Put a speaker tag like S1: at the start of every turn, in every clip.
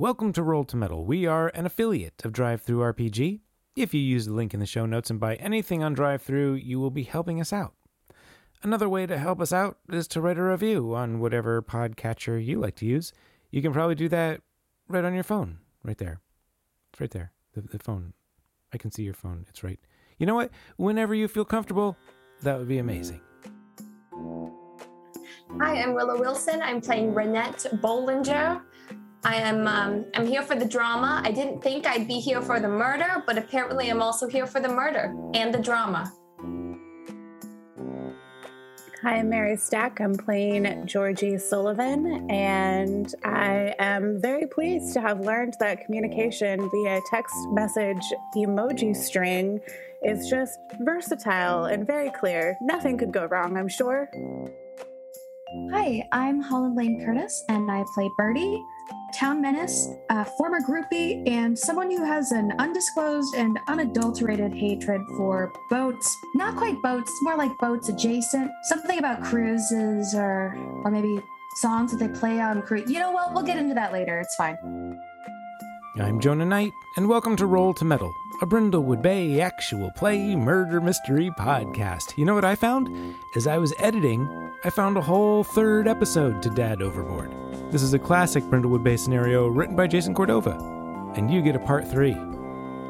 S1: Welcome to Roll to Meddle. We are an affiliate of DriveThruRPG. If you use the link in the show notes and buy anything on DriveThru, you will be helping us out. Another way to help us out is to write a review on whatever podcatcher you like to use. You can probably do that right on your phone, right there. It's right there. The, the phone. I can see your phone. It's right. You know what? Whenever you feel comfortable, that would be amazing.
S2: Hi, I'm Willow Wilson. I'm playing Renette Bollinger. I am um, I'm here for the drama. I didn't think I'd be here for the murder, but apparently I'm also here for the murder and the drama.
S3: Hi, I'm Mary Stack. I'm playing Georgie Sullivan, and I am very pleased to have learned that communication via text message emoji string is just versatile and very clear. Nothing could go wrong, I'm sure.
S4: Hi, I'm Holland Lane Curtis, and I play Birdie, town menace, a former groupie, and someone who has an undisclosed and unadulterated hatred for boats. Not quite boats, more like boats adjacent. Something about cruises or or maybe songs that they play on cruise. You know what? We'll get into that later. It's fine.
S1: I'm Jonah Knight, and welcome to Roll to Meddle, a Brindlewood Bay actual play murder mystery podcast. You know what I found? As I was editing, I found a whole third episode to Dad Overboard. This is a classic Brindlewood Bay scenario written by Jason Cordova, and you get a part three.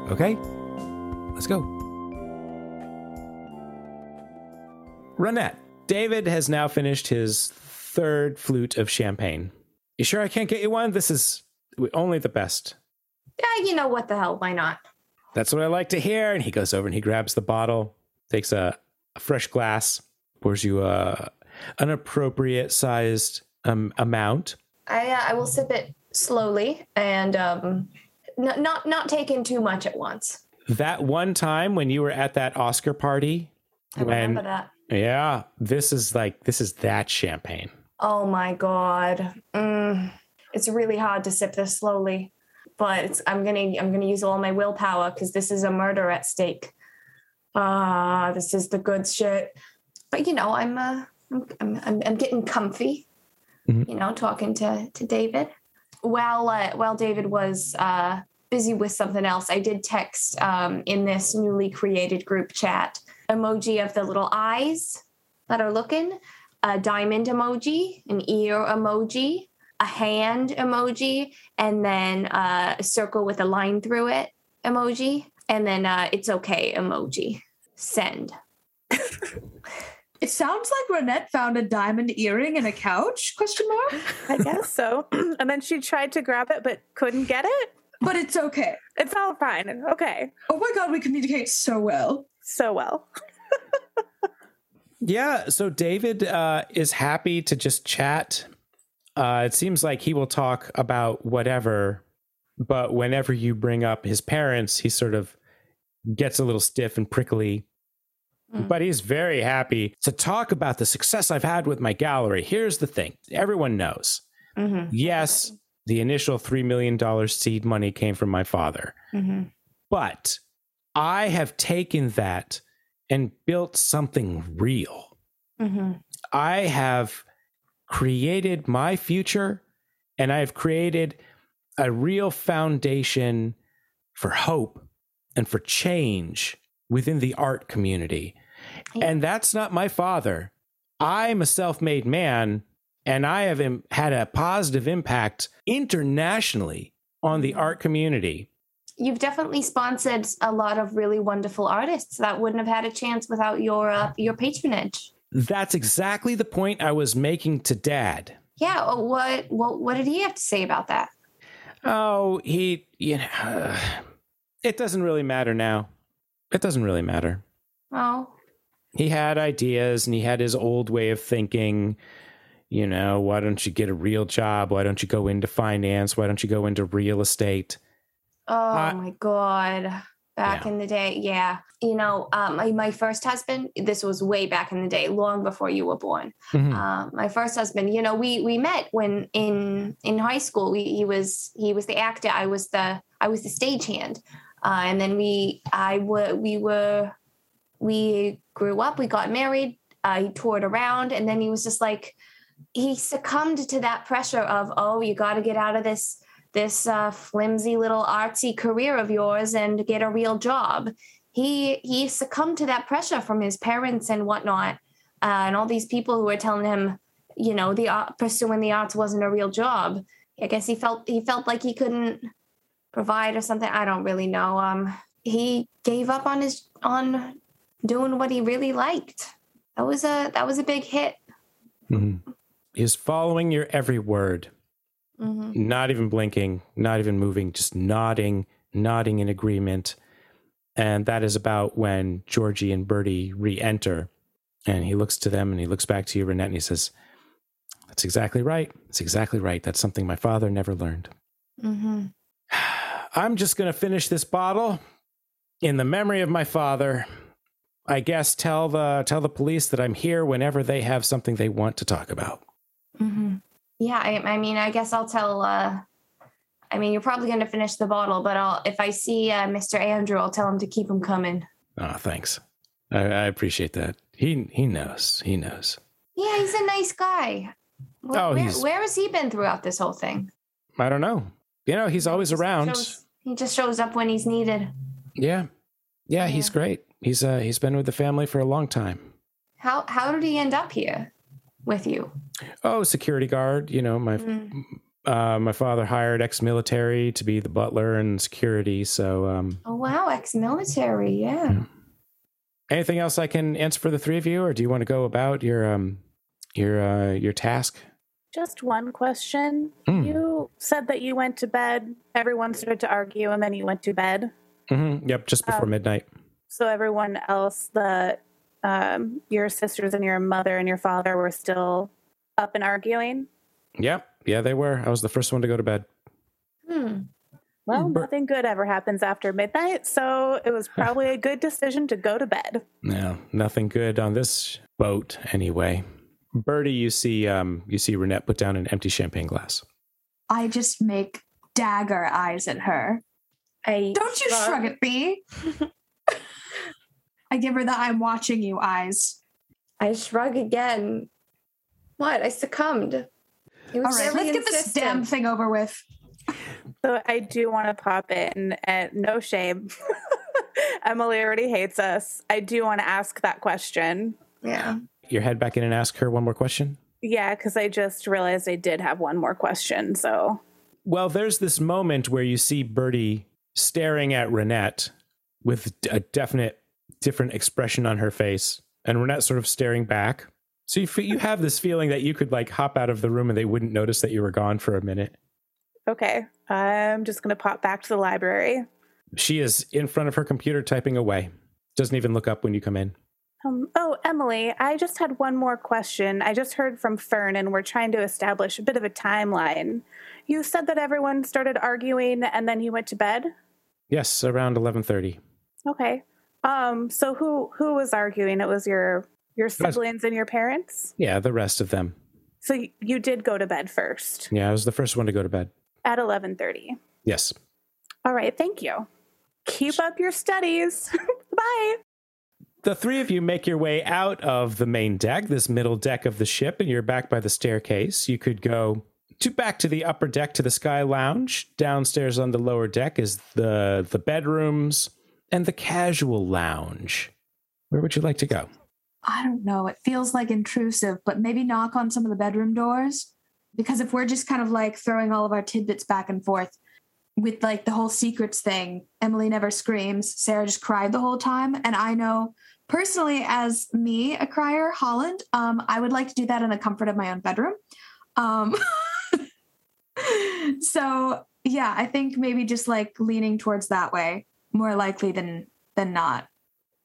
S1: Okay? Let's go. Renette, David has now finished his third flute of champagne. You sure I can't get you one? This is only the best.
S2: Yeah, you know what the hell? Why not?
S1: That's what I like to hear. And he goes over and he grabs the bottle, takes a, a fresh glass, pours you a an appropriate sized um, amount.
S2: I uh, I will sip it slowly and um, n- not not take in too much at once.
S1: That one time when you were at that Oscar party,
S2: I
S1: when
S2: remember that.
S1: yeah, this is like this is that champagne.
S2: Oh my god. Mm, it's really hard to sip this slowly, but it's, I'm gonna I'm gonna use all my willpower because this is a murder at stake. Ah, this is the good shit. But you know, I'm uh, I'm I'm, I'm, I'm getting comfy.
S1: Mhm.
S2: You know, talking to to David. While uh, while David was uh, busy with something else, I did text um, in this newly created group chat emoji of the little eyes that are looking a diamond emoji, an ear emoji, a hand emoji, and then uh, a circle with a line through it emoji, and then uh, it's okay emoji. Send.
S5: It sounds like Renette found a diamond earring in a couch? Question mark.
S3: I guess so. and then she tried to grab it but couldn't get it.
S5: But it's okay.
S3: It's all fine. Okay.
S5: Oh my god, we communicate so well.
S3: So well.
S1: Yeah, so David uh, is happy to just chat. Uh, it seems like he will talk about whatever, but whenever you bring up his parents, he sort of gets a little stiff and prickly.
S2: Mm.
S1: But he's very happy to talk about the success I've had with my gallery. Here's the thing everyone knows.
S2: Mm-hmm.
S1: Yes, the initial $3 million seed money came from my father,
S2: Mm-hmm.
S1: but I have taken that and built something real.
S2: Mm-hmm.
S1: I have created my future and I have created a real foundation for hope and for change within the art community. And that's not my father. I'm a self made man and I have im- had a positive impact internationally on the art community.
S2: You've definitely sponsored a lot of really wonderful artists that wouldn't have had a chance without your uh, your patronage.
S1: That's exactly the point I was making to dad.
S2: Yeah. uh, What what what did he have to say about that?
S1: Oh, he, you know, it doesn't really matter now. It doesn't really matter.
S2: Oh,
S1: He had ideas and he had his old way of thinking. You know, why don't you get a real job? Why don't you go into finance? Why don't you go into real estate?
S2: oh
S1: I-
S2: my god. Back
S1: Yeah.
S2: in the day, yeah. You know, um, my, my first husband. This was way back in the day, long before you were born.
S1: Mhm.
S2: uh, my first husband you know we we met when in in high school we, he was he was the actor i was the i was the stagehand uh, and then we i were we were we grew up we got married uh, he toured around and then he was just like he succumbed to that pressure of oh you got to get out of this this uh, flimsy little artsy career of yours and get a real job. He he succumbed to that pressure from his parents and whatnot, uh, and all these people who were telling him, you know, the art, pursuing the arts wasn't a real job. I guess he felt he felt like he couldn't provide or something. I don't really know. Um, he gave up on his on doing what he really liked. That was a that was a big hit.
S1: Mm-hmm. He's following your every word,
S2: Mm-hmm.
S1: not even blinking, not even moving, just nodding, nodding in agreement. And that is about when Georgie and Bertie re-enter, and he looks to them and he looks back to you, Renette, and he says, "That's exactly right. That's exactly right. That's something my father never learned."
S2: Mm-hmm.
S1: I'm just going to finish this bottle in the memory of my father. I guess tell the tell the police that I'm here whenever they have something they want to talk about.
S2: Mm-hmm. Yeah, I, I mean, I guess I'll tell. Uh, I mean, you're probably going to finish the bottle, but I'll if I see uh, Mr. Andrew, I'll tell him to keep him coming.
S1: Oh, thanks. I, I appreciate that. He he knows. He knows.
S2: Yeah, he's a nice guy. Wh-
S1: Oh,
S2: where, where has he been throughout this whole thing?
S1: I don't know. You know, he's always around.
S2: Shows- he just shows up when he's needed.
S1: Yeah. Yeah, he's great. He's uh he's been with the family for a long time.
S2: How how did he end up here with you?
S1: Oh, security guard, you know, my
S2: Mm.
S1: uh my father hired ex-military to be the butler and security, so um
S2: Oh wow, ex-military. Yeah.
S1: anything else I can answer for the three of you or do you want to go about your um your uh your task?
S3: Just one question.
S1: Mm.
S3: You said that you went to bed. Everyone started to argue, and then you went to bed.
S1: Mhm. Yep, just before
S3: Um,
S1: midnight.
S3: So everyone else, the um, your sisters and your mother and your father were still up and arguing.
S1: Yeah, Yeah, they were. I was the first one to go to bed.
S2: Hmm.
S3: Well,
S1: Bur-
S3: nothing good ever happens after midnight, so it was probably a good decision to go to bed.
S1: No, nothing good on this boat anyway. Bertie, you see um you see Renette put down an empty champagne glass.
S4: I just make dagger eyes at her.
S2: I
S4: Don't you shrug at me. I give her the I'm watching you eyes.
S2: I shrug again. What? I succumbed. It
S4: All
S2: was
S4: right, let's get this damn thing over with.
S3: So I do want to pop in, and no shame. Emily already hates us. I do want to ask that question.
S2: Yeah.
S1: Your head back in and ask her one more question.
S3: Yeah, because I just realized I did have one more question. So
S1: Well, there's this moment where you see Bertie staring at Renette with a definite different expression on her face, and Renette sort of staring back. So you you have this feeling that you could like hop out of the room and they wouldn't notice that you were gone for a minute.
S3: okay, I'm just gonna pop back to the library.
S1: She is in front of her computer typing away. Doesn't even look up when you come in.
S3: Um, oh, Emily, I just had one more question. I just heard from Fern, and we're trying to establish a bit of a timeline. You said that everyone started arguing, and then you went to bed.
S1: Yes, around 11:30.
S3: Okay. Um. So who who was arguing? It was your your siblings and your parents.
S1: Yeah, the rest of them.
S3: So y- you did go to bed first
S1: Yeah, I was the first one to go to bed.
S3: at eleven thirty.
S1: Yes.
S3: All right. Thank you. Keep up your studies. Bye.
S1: The three of you make your way out of the main deck, this middle deck of the ship, and you're back by the staircase. You could go to back to the upper deck to the sky lounge. Downstairs on the lower deck is the the bedrooms and the casual lounge. Where would you like to go?
S4: I don't know. It feels like intrusive, but maybe knock on some of the bedroom doors. Because if we're just kind of like throwing all of our tidbits back and forth with like the whole secrets thing, Emily never screams. Sarah just cried the whole time. And I know personally, as me, a crier, Holland, um, I would like to do that in the comfort of my own bedroom. Um, so yeah, I think maybe just like leaning towards that way, more likely than than not.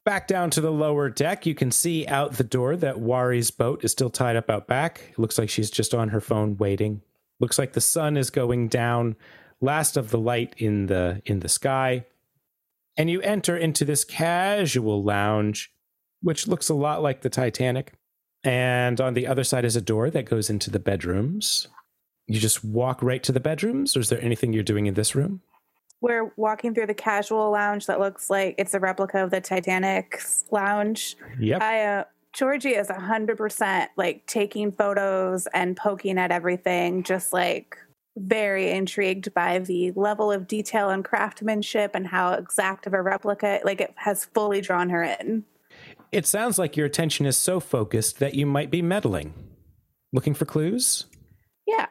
S1: Back down to the lower deck, you can see out the door that Wari's boat is still tied up out back. It looks like she's just on her phone waiting. Looks like the sun is going down, last of the light in the in the sky. And you enter into this casual lounge, which looks a lot like the Titanic. And on the other side is a door that goes into the bedrooms. You just walk right to the bedrooms, or is there anything you're doing in this room?
S3: We're walking through the casual lounge that looks like it's a replica of the Titanic's lounge.
S1: Yep.
S3: I uh, Georgie is hundred percent like taking photos and poking at everything, just like very intrigued by the level of detail and craftsmanship and how exact of a replica, like it has fully drawn her in.
S1: It sounds like your attention is so focused that you might be meddling. Looking for clues?
S3: Yeah.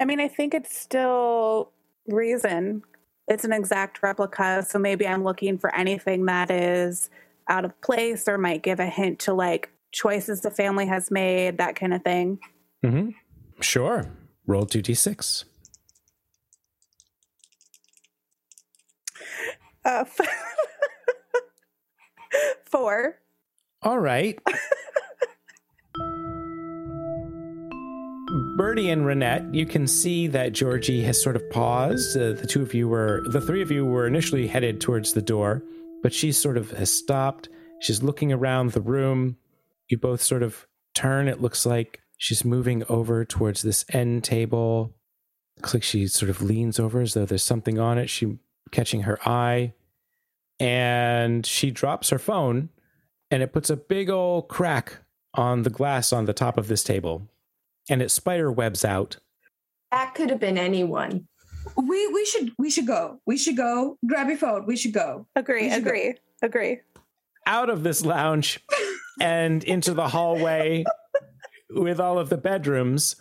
S3: I mean, I think it's still reason. It's an exact replica. So maybe I'm looking for anything that is out of place or might give a hint to like choices the family has made, that kind of thing.
S1: Mm-hmm. Sure. Roll 2d6.
S3: Uh, four.
S1: All right. Bertie and Renette, you can see that Georgie has sort of paused. Uh, the two of you were, the three of you were initially headed towards the door, but she sort of has stopped. She's looking around the room. You both sort of turn. It looks like she's moving over towards this end table. Looks like she sort of leans over as though there's something on it. She catching her eye, and she drops her phone, and it puts a big old crack on the glass on the top of this table, and it spider webs out.
S2: That could have been anyone.
S5: We we should we should go. We should go. Grab your phone. We should go.
S3: Agree,
S5: We should go.
S3: agree, agree.
S1: out of this lounge and into the hallway with all of the bedrooms.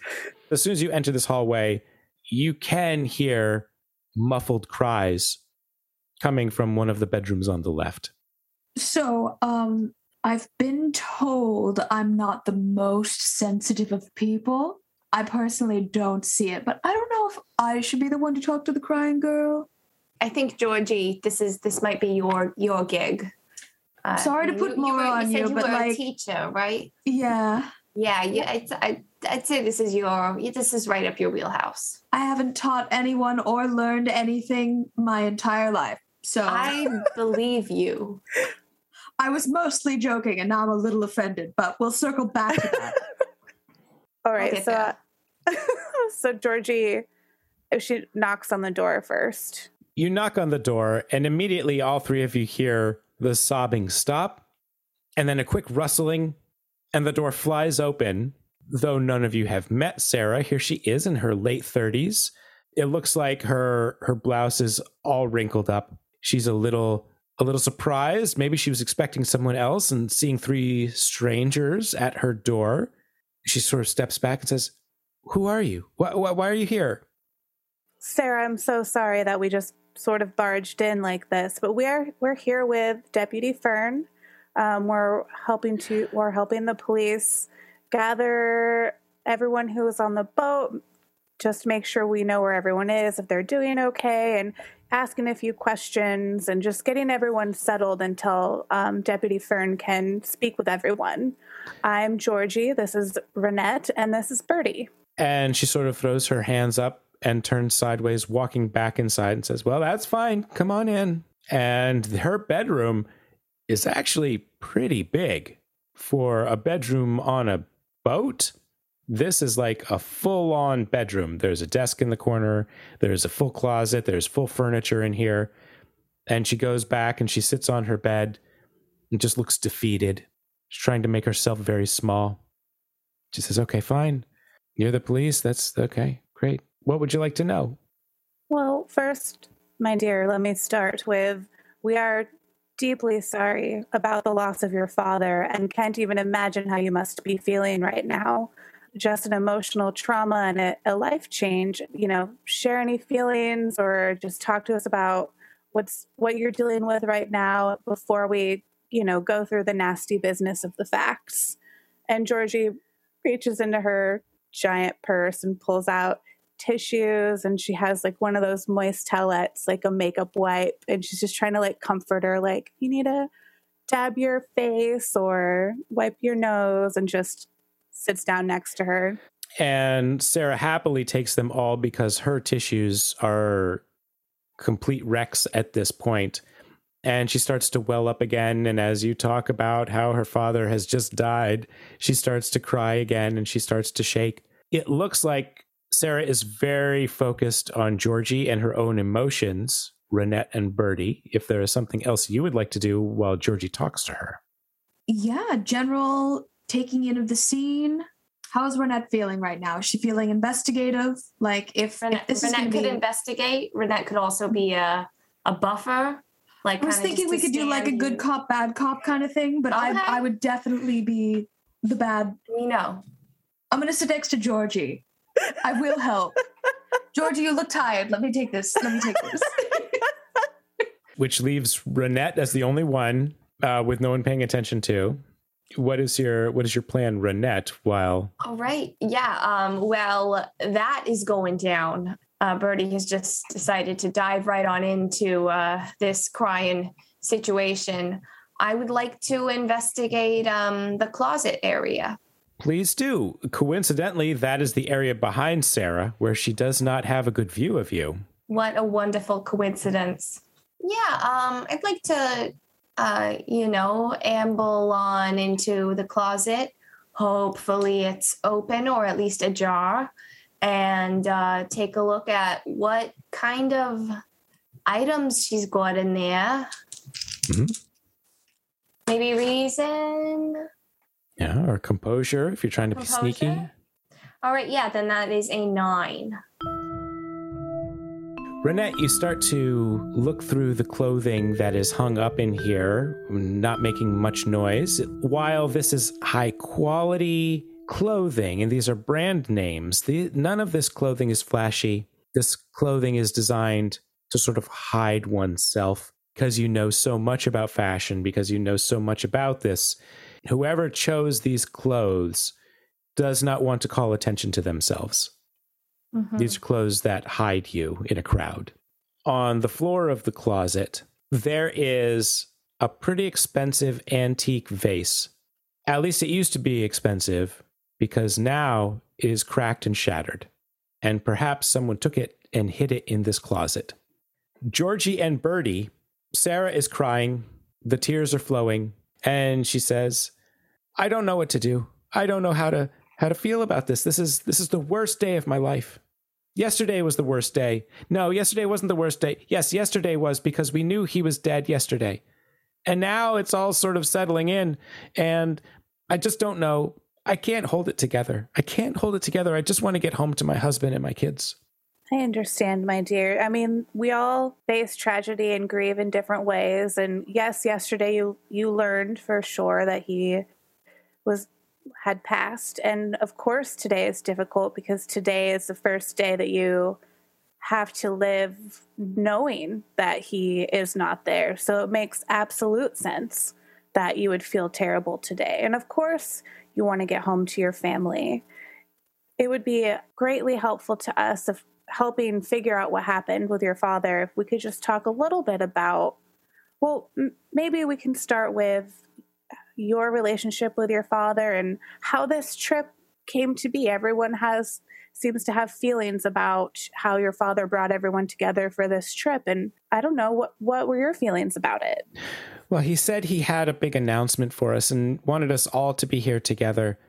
S1: As soon as you enter this hallway, you can hear muffled cries coming from one of the bedrooms on the left.
S5: So, um, I've been told I'm not the most sensitive of people. I personally don't see it, but I don't know if I should be the one to talk to the crying girl.
S2: I think Georgie, this is this might be your your gig. Uh,
S5: Sorry to put more
S2: were,
S5: on
S2: you, said
S5: you,
S2: you
S5: but like-
S2: teacher, right?
S5: Yeah,
S2: Yeah, yeah. It's, I, I'd say this is your this is right up your wheelhouse.
S5: I haven't taught anyone or learned anything my entire life. So
S2: I believe you.
S5: I was mostly joking, and now I'm a little offended. But we'll circle back to that.
S3: All right, so
S2: that.
S3: Uh, so Georgie, if she knocks on the door first.
S1: You knock on the door, and immediately all three of you hear the sobbing stop, and then a quick rustling, and the door flies open. Though none of you have met Sarah, here she is in her late 30s. It looks like her her blouse is all wrinkled up. She's a little a little surprised. Maybe she was expecting someone else and seeing three strangers at her door. She sort of steps back and says, "Who are you? Why, why, why are you here?"
S3: Sarah, I'm so sorry that we just sort of barged in like this, but we are we're here with Deputy Fern. Um, we're helping to we're helping the police gather everyone who is on the boat, just make sure we know where everyone is, if they're doing okay, and asking a few questions and just getting everyone settled until um, Deputy Fern can speak with everyone. I'm Georgie. This is Renette, and this is Bertie.
S1: And she sort of throws her hands up and turns sideways, walking back inside and says, Well, that's fine. Come on in. And her bedroom is actually pretty big for a bedroom on a boat. This is like a full on bedroom. There's a desk in the corner, there's a full closet, there's full furniture in here. And she goes back and she sits on her bed and just looks defeated. She's trying to make herself very small. She says, Okay, fine. You're the police. That's okay. Great. What would you like to know?
S3: Well, first, my dear, let me start with we are deeply sorry about the loss of your father and can't even imagine how you must be feeling right now. Just an emotional trauma and a, a life change. You know, share any feelings or just talk to us about what's what you're dealing with right now before we, you know, go through the nasty business of the facts. And Georgie reaches into her giant purse and pulls out tissues and she has like one of those moist towelettes, like a makeup wipe, and she's just trying to like comfort her, like, you need to dab your face or wipe your nose and just sits down next to her.
S1: And Sarah happily takes them all because her tissues are complete wrecks at this point. And she starts to well up again. And as you talk about how her father has just died, she starts to cry again and she starts to shake. It looks like Sarah is very focused on Georgie and her own emotions, Renette and Bertie. If there is something else you would like to do while Georgie talks to her.
S5: yeah, general taking in of the scene. How's Renette feeling right now? Is she feeling investigative? Like if, if
S2: Renette,
S5: this
S2: Renette
S5: gonna
S2: could
S5: be,
S2: investigate. Renette could also be a a buffer. Like
S5: I was thinking we could do like a good
S2: and-
S5: cop, bad cop kind of thing, but
S2: Okay.
S5: I I would definitely be the bad.
S2: We know.
S5: I'm gonna sit next to Georgie. I will help. Georgie, you look tired. Let me take this. Let me take this.
S1: Which leaves Renette as the only one uh, with no one paying attention to. What is your what is your plan, Renette? While
S2: All right. Yeah. Um, well, that is going down. Uh, Birdie has just decided to dive right on into uh, this crying situation. I would like to investigate um, the closet area.
S1: please do. Coincidentally, that is the area behind Sarah where she does not have a good view of you.
S2: What a wonderful coincidence. Yeah. Um, I'd like to, uh, you know, amble on into the closet. Hopefully, it's open or at least ajar, and uh, take a look at what kind of items she's got in there.
S1: Mhm.
S2: Maybe reason.
S1: Yeah, or composure if you're trying to be sneaky.
S2: All right. Yeah. Then that is a nine.
S1: Renette, you start to look through the clothing that is hung up in here, not making much noise. While this is high quality clothing, and these are brand names, the, none of this clothing is flashy. This clothing is designed to sort of hide oneself because you know so much about fashion, because you know so much about this. Whoever chose these clothes does not want to call attention to themselves.
S2: Mhm.
S1: These are clothes that hide you in a crowd. On the floor of the closet, there is a pretty expensive antique vase. At least it used to be expensive because now it is cracked and shattered. And perhaps someone took it and hid it in this closet. Georgie and Bertie, Sarah is crying. The tears are flowing. And she says, I don't know what to do. I don't know how to how to feel about this. This is this is the worst day of my life. Yesterday was the worst day. No, yesterday wasn't the worst day. Yes, yesterday was because we knew he was dead yesterday. And now it's all sort of settling in and I just don't know. I can't hold it together. I can't hold it together. I just want to get home to my husband and my kids.
S3: I understand, my dear. I mean, we all face tragedy and grieve in different ways. And yes, yesterday you you learned for sure that he was had passed. And of course, today is difficult because today is the first day that you have to live knowing that he is not there. So it makes absolute sense that you would feel terrible today. And of course, you want to get home to your family. It would be greatly helpful to us if helping figure out what happened with your father if we could just talk a little bit about well m- maybe we can start with your relationship with your father and how this trip came to be everyone has seems to have feelings about how your father brought everyone together for this trip and i don't know what what were your feelings about it
S1: Well, he said he had a big announcement for us and wanted us all to be here together.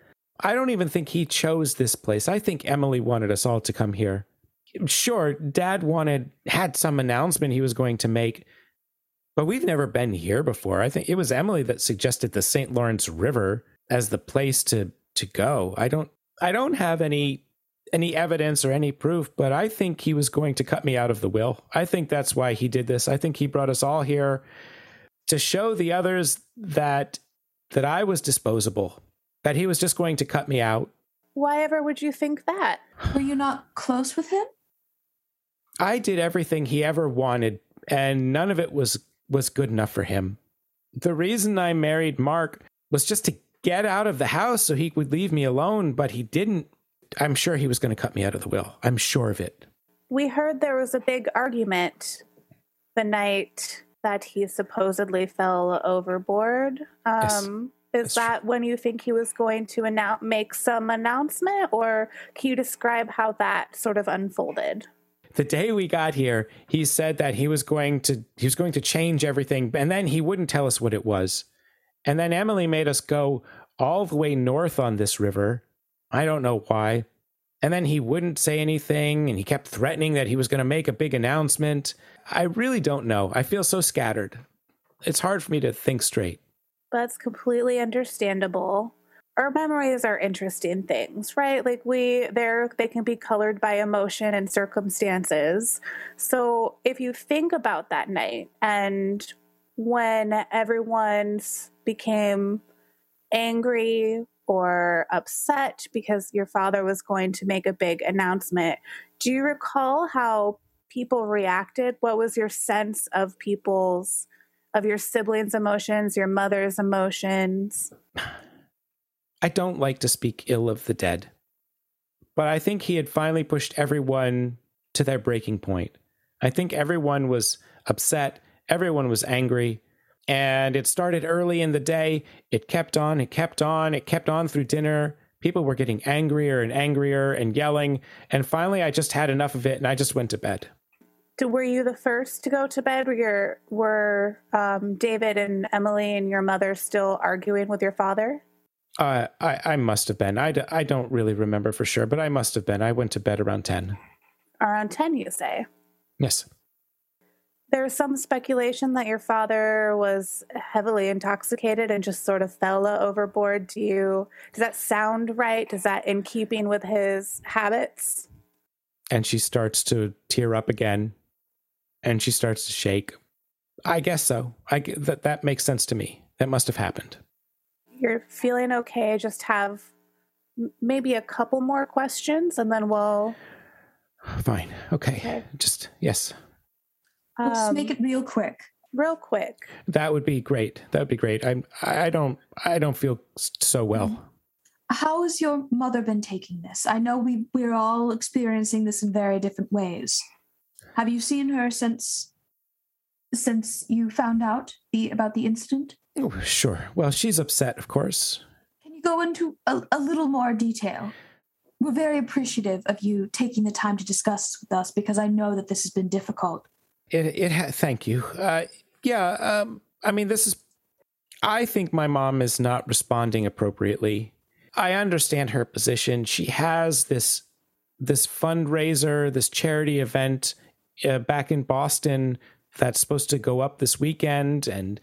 S1: I don't even think he chose this place. I think Emily wanted us all to come here. Sure, dad wanted had some announcement he was going to make, but we've never been here before. I think it was Emily that suggested the St. Lawrence River as the place to to go. I don't I don't have any any evidence or any proof, but I think he was going to cut me out of the will. I think that's why he did this. I think he brought us all here to show the others that that I was disposable, that he was just going to cut me out.
S3: why ever would you think that
S5: Were you not close with him?
S1: I did everything he ever wanted and none of it was was good enough for him. The reason I married Mark was just to get out of the house so he would leave me alone, but he didn't. I'm sure he was going to cut me out of the will. I'm sure of it.
S3: we heard there was a big argument the night that he supposedly fell overboard.
S1: Yes,
S3: Um,
S1: that's
S3: is
S1: true.
S3: that when you think he was going to announce, make some announcement, or can you describe how that sort of unfolded?
S1: The day we got here he said that he was going to he was going to change everything and then he wouldn't tell us what it was. And then emily made us go all the way north on this river. I don't know why. And then he wouldn't say anything and he kept threatening that he was going to make a big announcement. I really don't know. I feel so scattered. It's hard for me to think straight.
S3: That's completely understandable. Our memories are interesting things, right? Like we they're they can be colored by emotion and circumstances. So if you think about that night and when everyone became angry or upset because your father was going to make a big announcement, do you recall how people reacted? What was your sense of people's of your siblings' emotions, your mother's emotions?
S1: I don't like to speak ill of the dead, but I think he had finally pushed everyone to their breaking point. I think everyone was upset, everyone was angry, and it started early in the day. It kept on, it kept on, it kept on through dinner. People were getting angrier and angrier and yelling, and finally I just had enough of it and I just went to bed.
S3: Were you the first to go to bed? Were your, were um, David and Emily and your mother still arguing with your father?
S1: Uh, I, I must have been. I, d- I don't really remember for sure, but I must have been. I went to bed around 10.
S3: Around 10, you say?
S1: Yes.
S3: There's some speculation that your father was heavily intoxicated and just sort of fell overboard. Do you, does that sound right? Is that in keeping with his habits?
S1: And she starts to tear up again and she starts to shake. I guess so. I, that, that makes sense to me. That must have happened
S3: you're feeling okay, just have maybe a couple more questions and then we'll.
S1: Fine. Okay. okay. Just, yes.
S4: Let's um, make it real quick.
S3: Real quick.
S1: That would be great. That would be great. I'm, I don't, I don't feel so well. Mm-hmm.
S4: How has your mother been taking this? I know we, we're all experiencing this in very different ways. Have you seen her since, since you found out the, about the incident?
S1: Oh, sure. Well, she's upset, of course.
S4: Can you go into a, a little more detail? We're very appreciative of you taking the time to discuss with us because I know that this has been difficult.
S1: It, it ha- thank you. Uh, yeah, um, I mean, this is. I think my mom is not responding appropriately. I understand her position. She has this this fundraiser, this charity event uh, back in Boston that's supposed to go up this weekend, and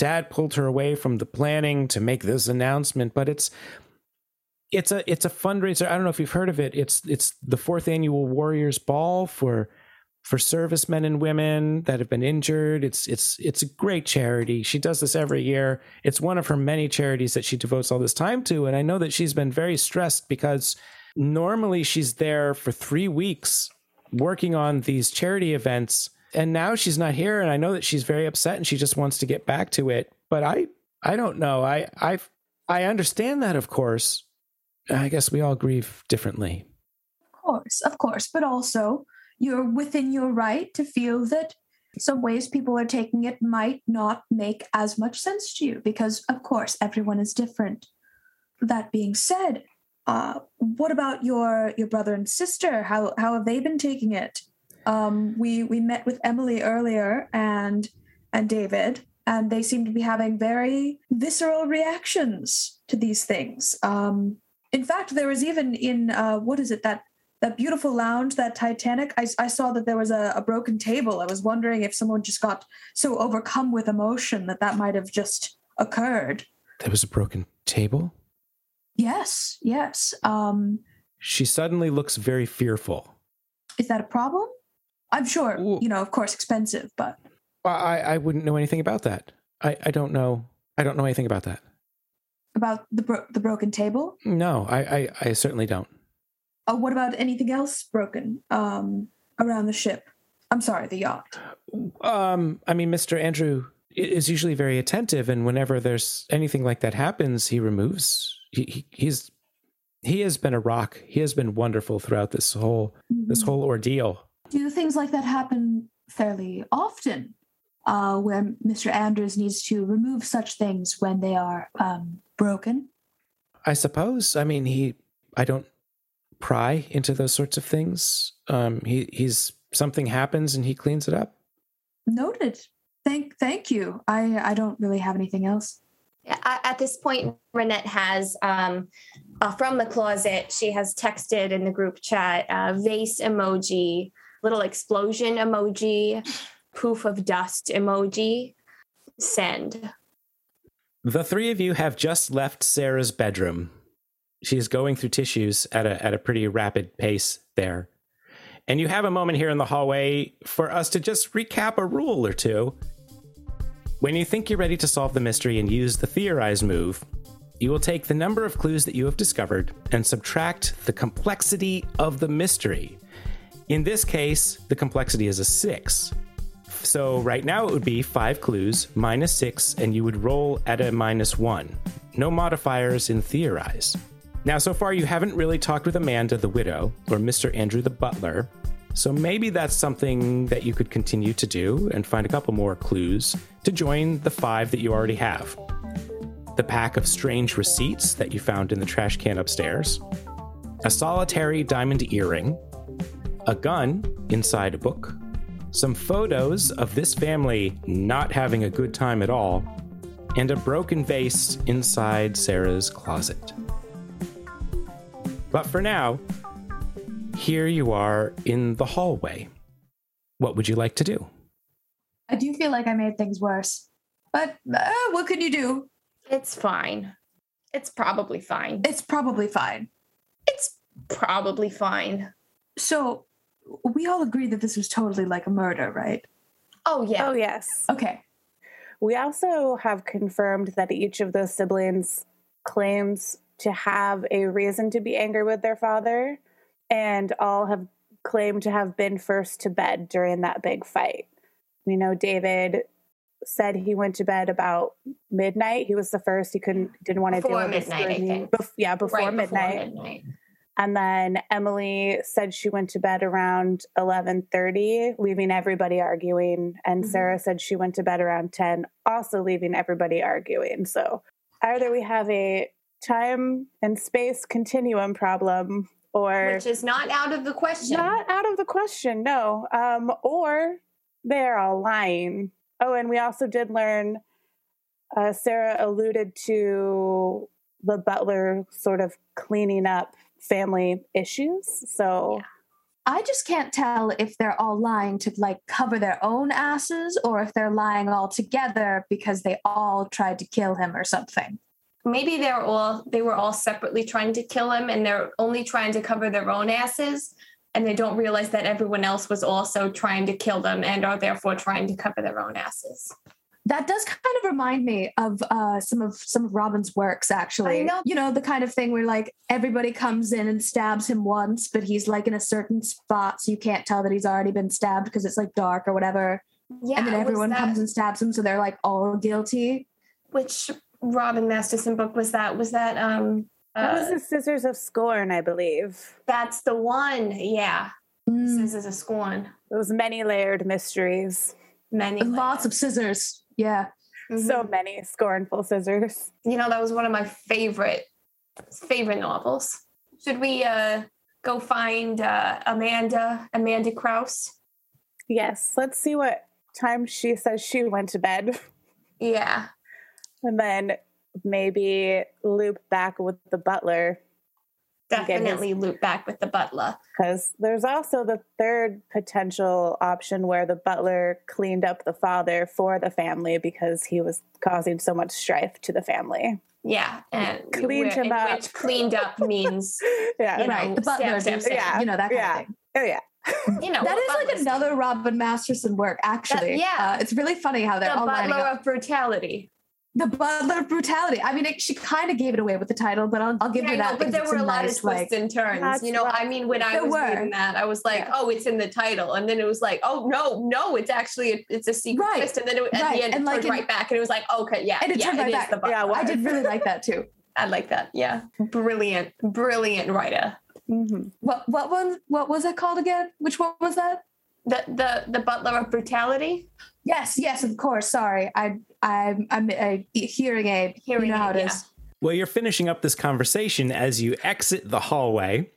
S1: dad pulled her away from the planning to make this announcement, but it's it's a it's a fundraiser. I don't know if you've heard of it. It's it's the fourth annual Warriors Ball for for servicemen and women that have been injured. It's it's it's a great charity. She does this every year. It's one of her many charities that she devotes all this time to. And I know that she's been very stressed because normally she's there for three weeks working on these charity events and now she's not here and i know that she's very upset and she just wants to get back to it but i i don't know. I i i understand that of course. I guess we all grieve differently.
S4: Of course of course but also you're within your right to feel that some ways people are taking it might not make as much sense to you because of course everyone is different. That being said uh, what about your your brother and sister? How how have they been taking it um, we we met with Emily earlier and and David, and they seem to be having very visceral reactions to these things. Um, in fact, there was even in uh, what is it that that beautiful lounge, that Titanic. I, I saw that there was a, a broken table. I was wondering if someone just got so overcome with emotion that that might have just occurred.
S1: There was a broken table.
S4: Yes, yes. Um,
S1: she suddenly looks very fearful.
S4: Is that a problem? I'm sure, Ooh. you know, of course, expensive, but
S1: I I wouldn't know anything about that. I I don't know. I don't know anything about that.
S4: About the bro- the broken table?
S1: No, I, I I certainly don't.
S4: Uh, what about anything else broken um, around the ship? I'm sorry, the yacht.
S1: Um, I mean, Mr. Andrew is usually very attentive, and whenever there's anything like that happens, he removes. He, he he's he has been a rock. He has been wonderful throughout this whole mm-hmm. this whole ordeal
S4: do things like that happen fairly often uh, where Mr. Andrews needs to remove such things when they are um, broken?
S1: I suppose. I mean, he, I don't pry into those sorts of things. Um, he, he's, something happens and he cleans it up.
S4: Noted. Thank, thank you. I, I don't really have anything else.
S2: At this point, Renette has um, uh, from the closet. She has texted in the group chat uh, vase emoji little explosion emoji, poof of dust emoji, send.
S1: The three of you have just left Sarah's bedroom. She is going through tissues at a at a pretty rapid pace there. And you have a moment here in the hallway for us to just recap a rule or two. When you think you're ready to solve the mystery and use the theorize move, you will take the number of clues that you have discovered and subtract the complexity of the mystery. In this case, the complexity is a six. So right now it would be five clues minus six, and you would roll at a minus one. No modifiers in theorize. Now, so far you haven't really talked with Amanda the widow or Mr. Andrew the butler, so maybe that's something that you could continue to do and find a couple more clues to join the five that you already have. The pack of strange receipts that you found in the trash can upstairs, a solitary diamond earring, a gun inside a book, some photos of this family not having a good time at all, and a broken vase inside Sarah's closet. But for now, here you are in the hallway. What would you like to do?
S4: I do feel like I made things worse. But uh, what can you do?
S2: It's fine. It's probably fine.
S4: It's probably fine.
S2: It's probably fine.
S4: So we all agree that this was totally like a murder, right?
S2: Oh yeah.
S3: Oh, yes.
S4: Okay.
S3: We also have confirmed that each of those siblings claims to have a reason to be angry with their father, and all have claimed to have been first to bed during that big fight. We know David said he went to bed about midnight. He was the first. He couldn't didn't want to
S2: Before
S3: deal with
S2: midnight, I think.
S3: Bef- yeah, before
S2: right
S3: midnight.
S2: Before midnight.
S3: And then Emily said she went to bed around 11:30, leaving everybody arguing, and
S2: Mhm.
S3: Sarah said she went to bed around 10, also leaving everybody arguing. So either we have a time and space continuum problem or
S2: Which is not out of the question.
S3: not out of the question, no. Um, or they're all lying. Oh, and we also did learn uh, Sarah alluded to the butler sort of cleaning up family issues. So,
S2: Yeah.
S4: I just can't tell if they're all lying to like cover their own asses or if they're lying all together because they all tried to kill him or something.
S2: Maybe they're all they were all separately trying to kill him and they're only trying to cover their own asses and they don't realize that everyone else was also trying to kill them and are therefore trying to cover their own asses.
S4: That does kind of remind me of uh, some of some of Robin's works, actually.
S2: I know.
S4: You know, the kind of thing where like everybody comes in and stabs him once, but he's like in a certain spot, so you can't tell that he's already been stabbed because it's like dark or whatever.
S2: Yeah.
S4: and then everyone comes and stabs him, so they're like all guilty.
S2: which Robin Masterson book was that? Was that um
S3: that
S2: uh,
S3: was the Scissors of Scorn, I believe.
S2: that's the one. Yeah.
S4: Mm,
S2: This is a scorn.
S3: Those many layered mysteries.
S2: Many
S4: lots of scissors. Yeah.
S2: layers.
S3: So many scornful scissors.
S2: you know, that was one of my favorite favorite novels. Should we uh go find uh Amanda, Amanda Kraus?
S3: Yes, let's see what time she says she went to bed.
S2: Yeah.
S3: And then maybe loop back with the butler
S2: Definitely loop back with the butler.
S3: because there's also the third potential option where the butler cleaned up the father for the family because he was causing so much strife to the family.
S2: Yeah. And
S3: Cleaned him up.
S2: Which cleaned up means
S3: Yeah.
S2: You know,
S4: right. The butler,
S2: stab, stab, stab.
S3: Yeah.
S4: you know, that kind
S3: Yeah.
S4: of thing.
S3: Oh yeah.
S2: you know
S4: That
S2: what
S4: is like another. Robin Masterson work, actually.
S2: yeah.
S4: Uh, it's really funny how they're
S2: the
S4: all lining
S2: butler
S4: up.
S2: of brutality.
S4: The Butler of Brutality. I mean, it, she kind of gave it away with the title, but I'll, I'll give
S2: Yeah,
S4: her
S2: I know,
S4: that.
S2: but there were a lot
S4: nice,
S2: of
S4: like-
S2: twists and turns. You know,
S3: right.
S2: I mean, when I
S4: There
S2: was
S4: were.
S2: reading that, I was like,
S3: Yeah.
S2: "Oh, it's in the title," and then it was like, "Oh no, no, it's actually it's a secret
S4: Right,
S2: twist," and then it, at
S4: right,
S2: the end
S4: and
S2: it
S4: like
S2: turned
S4: in-
S2: right back, and it was like, "Okay, yeah,
S4: And it
S2: yeah,
S4: turned right back.
S2: the butler."
S3: Yeah,
S4: I did really like that too.
S2: I like that. Yeah, brilliant, brilliant writer.
S3: hmm
S4: What what was what was it called again? Which one was that?
S2: The the the butler of brutality.
S4: Yes, yes, of course. Sorry, I I'm I'm uh, a hearing aid.
S2: Hearing
S4: you know how
S2: aid,
S4: it
S2: yeah.
S4: is.
S1: Well, you're finishing up this conversation as you exit the hallway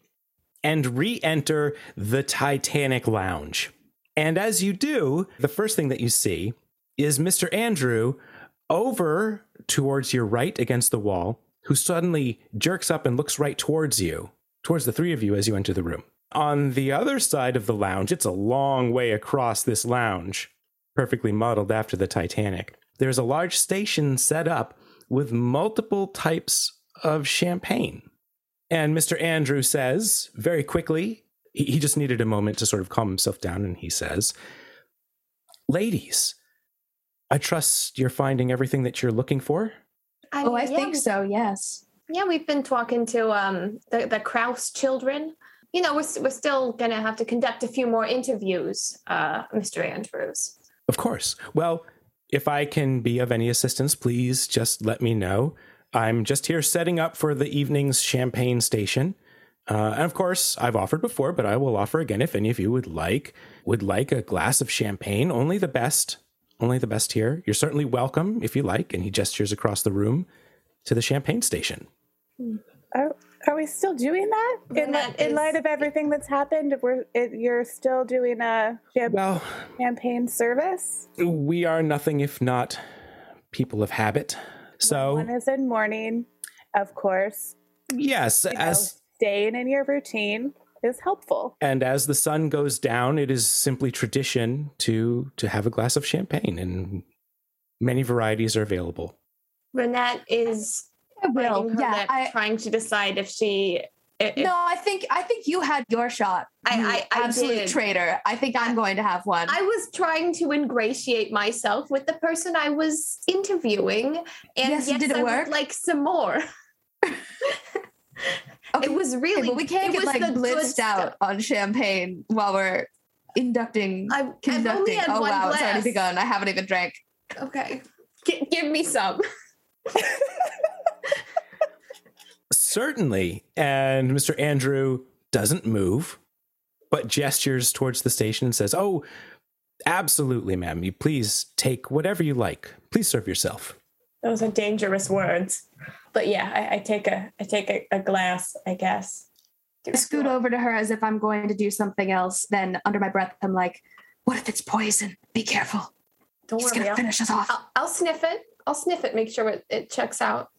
S1: and re enter the Titanic Lounge. And as you do, the first thing that you see is Mr. Andrew over towards your right against the wall, who suddenly jerks up and looks right towards you, towards the three of you as you enter the room. On the other side of the lounge, it's a long way across this lounge, perfectly modeled after the Titanic. There's a large station set up with multiple types of champagne. And Mr. Andrew says very quickly, he, he just needed a moment to sort of calm himself down, and he says, Ladies, I trust you're finding everything that you're looking for.
S5: Oh, I
S2: yeah,
S5: think so. Yes.
S2: Yeah, we've been talking to um the the Kraus children. You know, we're we're still gonna have to conduct a few more interviews, uh, Mr. Andrews.
S1: Of course. Well, if I can be of any assistance, please just let me know. I'm just here setting up for the evening's champagne station. Uh, and of course, I've offered before, but I will offer again if any of you would like would like a glass of champagne, only the best, only the best here. You're certainly welcome if you like. And he gestures across the room to the champagne station.
S3: Are, are we still doing that? In, li-
S2: That
S3: in light of everything that's happened, we're it, you're still doing a champ-
S1: Well,
S3: campaign service.
S1: we are nothing if not people of habit. So
S3: One is in mourning, of course.
S1: yes,
S3: You know,
S1: as
S3: staying in your routine is helpful.
S1: and as the sun goes down, it is simply tradition to to have a glass of champagne, and many varieties are available.
S2: Renette is
S5: I will. Yeah. I,
S2: trying to decide if she. If,
S5: no, I think I think you had your shot.
S2: I- I- I
S5: absolute
S2: did.
S5: traitor. I think I'm going to have one.
S2: I was trying to ingratiate myself with the person I was interviewing, and
S5: Yes,
S2: yes,
S5: did it
S2: I
S5: work?
S2: would like some more.
S5: Okay,
S2: It was
S5: okay,
S2: really.
S5: but we can't get like blitzed out on champagne while we're inducting,
S2: I've, I've only
S5: conducting.
S2: had
S5: Oh
S2: one
S5: wow,
S2: glass.
S5: it's already begun. I haven't even drank.
S2: Okay, G- give me some.
S1: Certainly. And Mr. Andrew doesn't move, but gestures towards the station and says, Oh, absolutely, ma'am. You please take whatever you like. Please serve yourself.
S2: Those are dangerous words, but yeah, I, I take a I take a, a glass, I guess.
S5: I scoot over to her as if I'm going to do something else. Then under my breath, I'm like, "What if it's poison? Be careful.
S2: Don't
S5: He's
S2: worry,
S5: gonna
S2: I'll,
S5: finish us off."
S2: I'll, I'll sniff it. I'll sniff it. Make sure it, it checks out.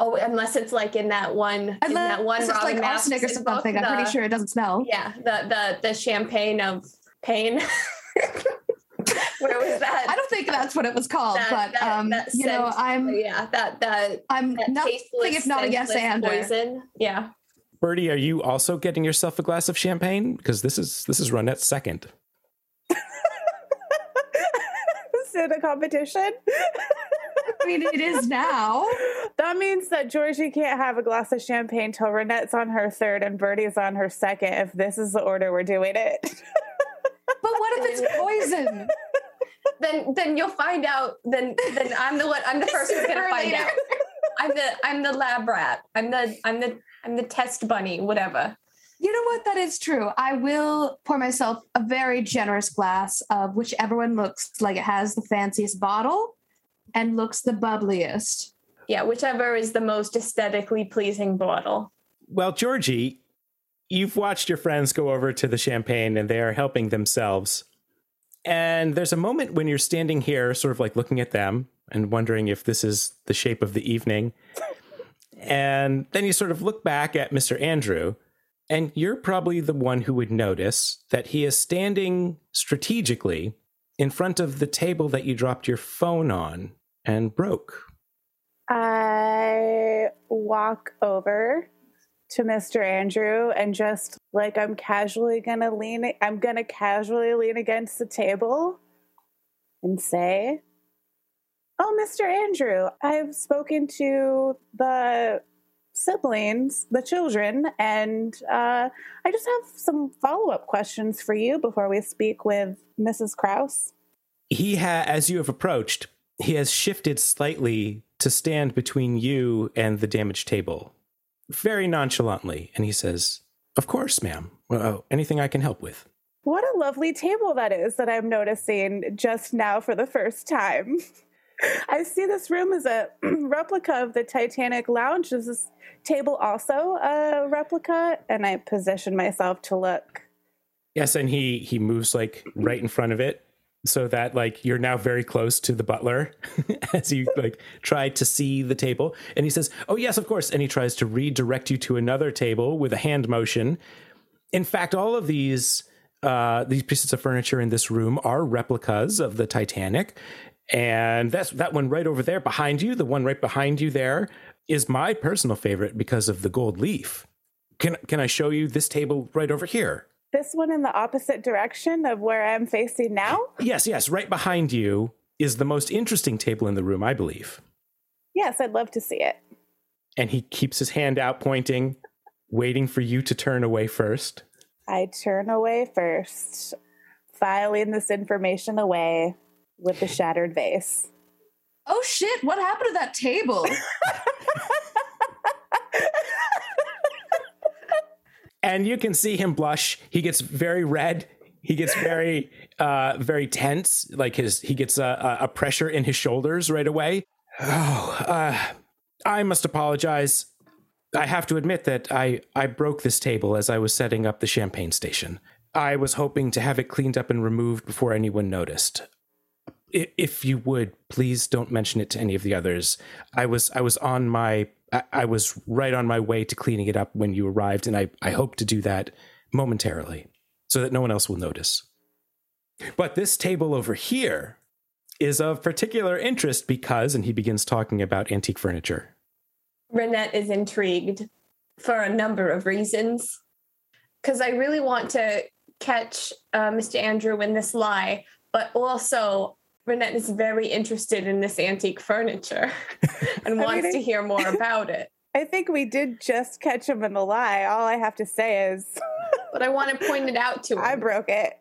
S2: Oh, unless it's like in that one, in that one
S5: it's
S2: Robin
S5: like arsenic or
S2: Matheson book,
S5: something. I'm pretty sure it doesn't smell.
S2: Yeah, the the the champagne of pain. Where was that?
S5: I don't think that's what it was called,
S2: That-
S5: but
S2: that-
S5: um,
S2: that
S5: you know. I'm
S2: yeah, that that
S5: I'm
S2: that
S5: nothing
S2: tasteless,
S5: if not a yes and.
S2: poison. Yeah.
S1: Bertie, are you also getting yourself a glass of champagne? Because this is this is Renette's second.
S3: Is it a competition?
S5: I mean, it is now.
S3: That means that Georgie can't have a glass of champagne till Renette's on her third and Bertie's on her second. If this is the order we're doing it,
S5: But what if it's poison?
S2: Then then you'll find out. Then then I'm the one. I'm the person who's gonna find
S5: Later.
S2: out. I'm the I'm the lab rat. I'm the I'm the I'm the test bunny. Whatever.
S5: You know what? That is true. I will pour myself a very generous glass of whichever one looks like it has the fanciest bottle and looks the bubbliest.
S2: Yeah, whichever is the most aesthetically pleasing bottle.
S1: Well, Georgie, you've watched your friends go over to the champagne and they are helping themselves. And there's a moment when you're standing here, sort of like looking at them and wondering if this is the shape of the evening. And then you sort of look back at Mr. Andrew, and you're probably the one who would notice that he is standing strategically in front of the table that you dropped your phone on and broke.
S3: I walk over to Mr. Andrew and just like I'm casually gonna lean, I'm gonna casually lean against the table and say, Oh, Mr. Andrew, I've spoken to the siblings, the children, and uh, I just have some follow up questions for you before we speak with Mrs. Kraus.
S1: he ha- as you have approached he has shifted slightly to stand between you and the damaged table very nonchalantly and he says of course ma'am well, oh, anything i can help with
S3: What a lovely table that is that I'm noticing just now for the first time. I see this room as a replica of the Titanic lounge. Is this table also a replica? And I position myself to look.
S1: yes and he he moves like right in front of it so that like you're now very close to the butler as you like try to see the table and he says oh yes of course and he tries to redirect you to another table with a hand motion in fact all of these uh, these pieces of furniture in this room are replicas of the Titanic, and that's that one right over there behind you. The one right behind you there is my personal favorite because of the gold leaf. Can can I show you this table right over here?
S3: This one in the opposite direction of where I'm facing now?
S1: Yes, yes, right behind you is the most interesting table in the room, I believe.
S3: Yes, I'd love to see it.
S1: And he keeps his hand out pointing, waiting for you to turn away first.
S3: I turn away first, filing this information away with the shattered vase.
S5: Oh shit, what happened to that table?
S1: and you can see him blush. He gets very red. He gets very, uh, very tense. Like his, he gets a, a pressure in his shoulders right away. Oh, uh, I must apologize. I have to admit that I, I broke this table as I was setting up the champagne station. I was hoping to have it cleaned up and removed before anyone noticed. If you would, please don't mention it to any of the others. I was I was on my I, I was right on my way to cleaning it up when you arrived, and I, I hope to do that momentarily so that no one else will notice. But this table over here is of particular interest because, and he begins talking about antique furniture.
S2: Renette is intrigued for a number of reasons. Because I really want to catch uh, Mr. Andrew in this lie, but also Renette is very interested in this antique furniture and wants mean, to hear more about it.
S3: I think we did just catch him in the lie. All I have to say is.
S2: but I want to point it out to him.
S3: I broke it.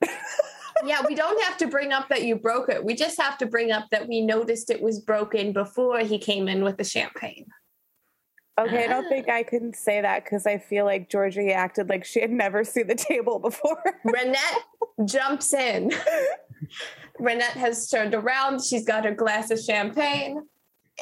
S2: yeah, we don't have to bring up that you broke it. We just have to bring up that we noticed it was broken before he came in with the champagne.
S3: Okay, I don't think ah. I can say that because I feel like Georgie acted like she had never seen the table before.
S2: Renette jumps in. Renette has turned around. She's got her glass of champagne.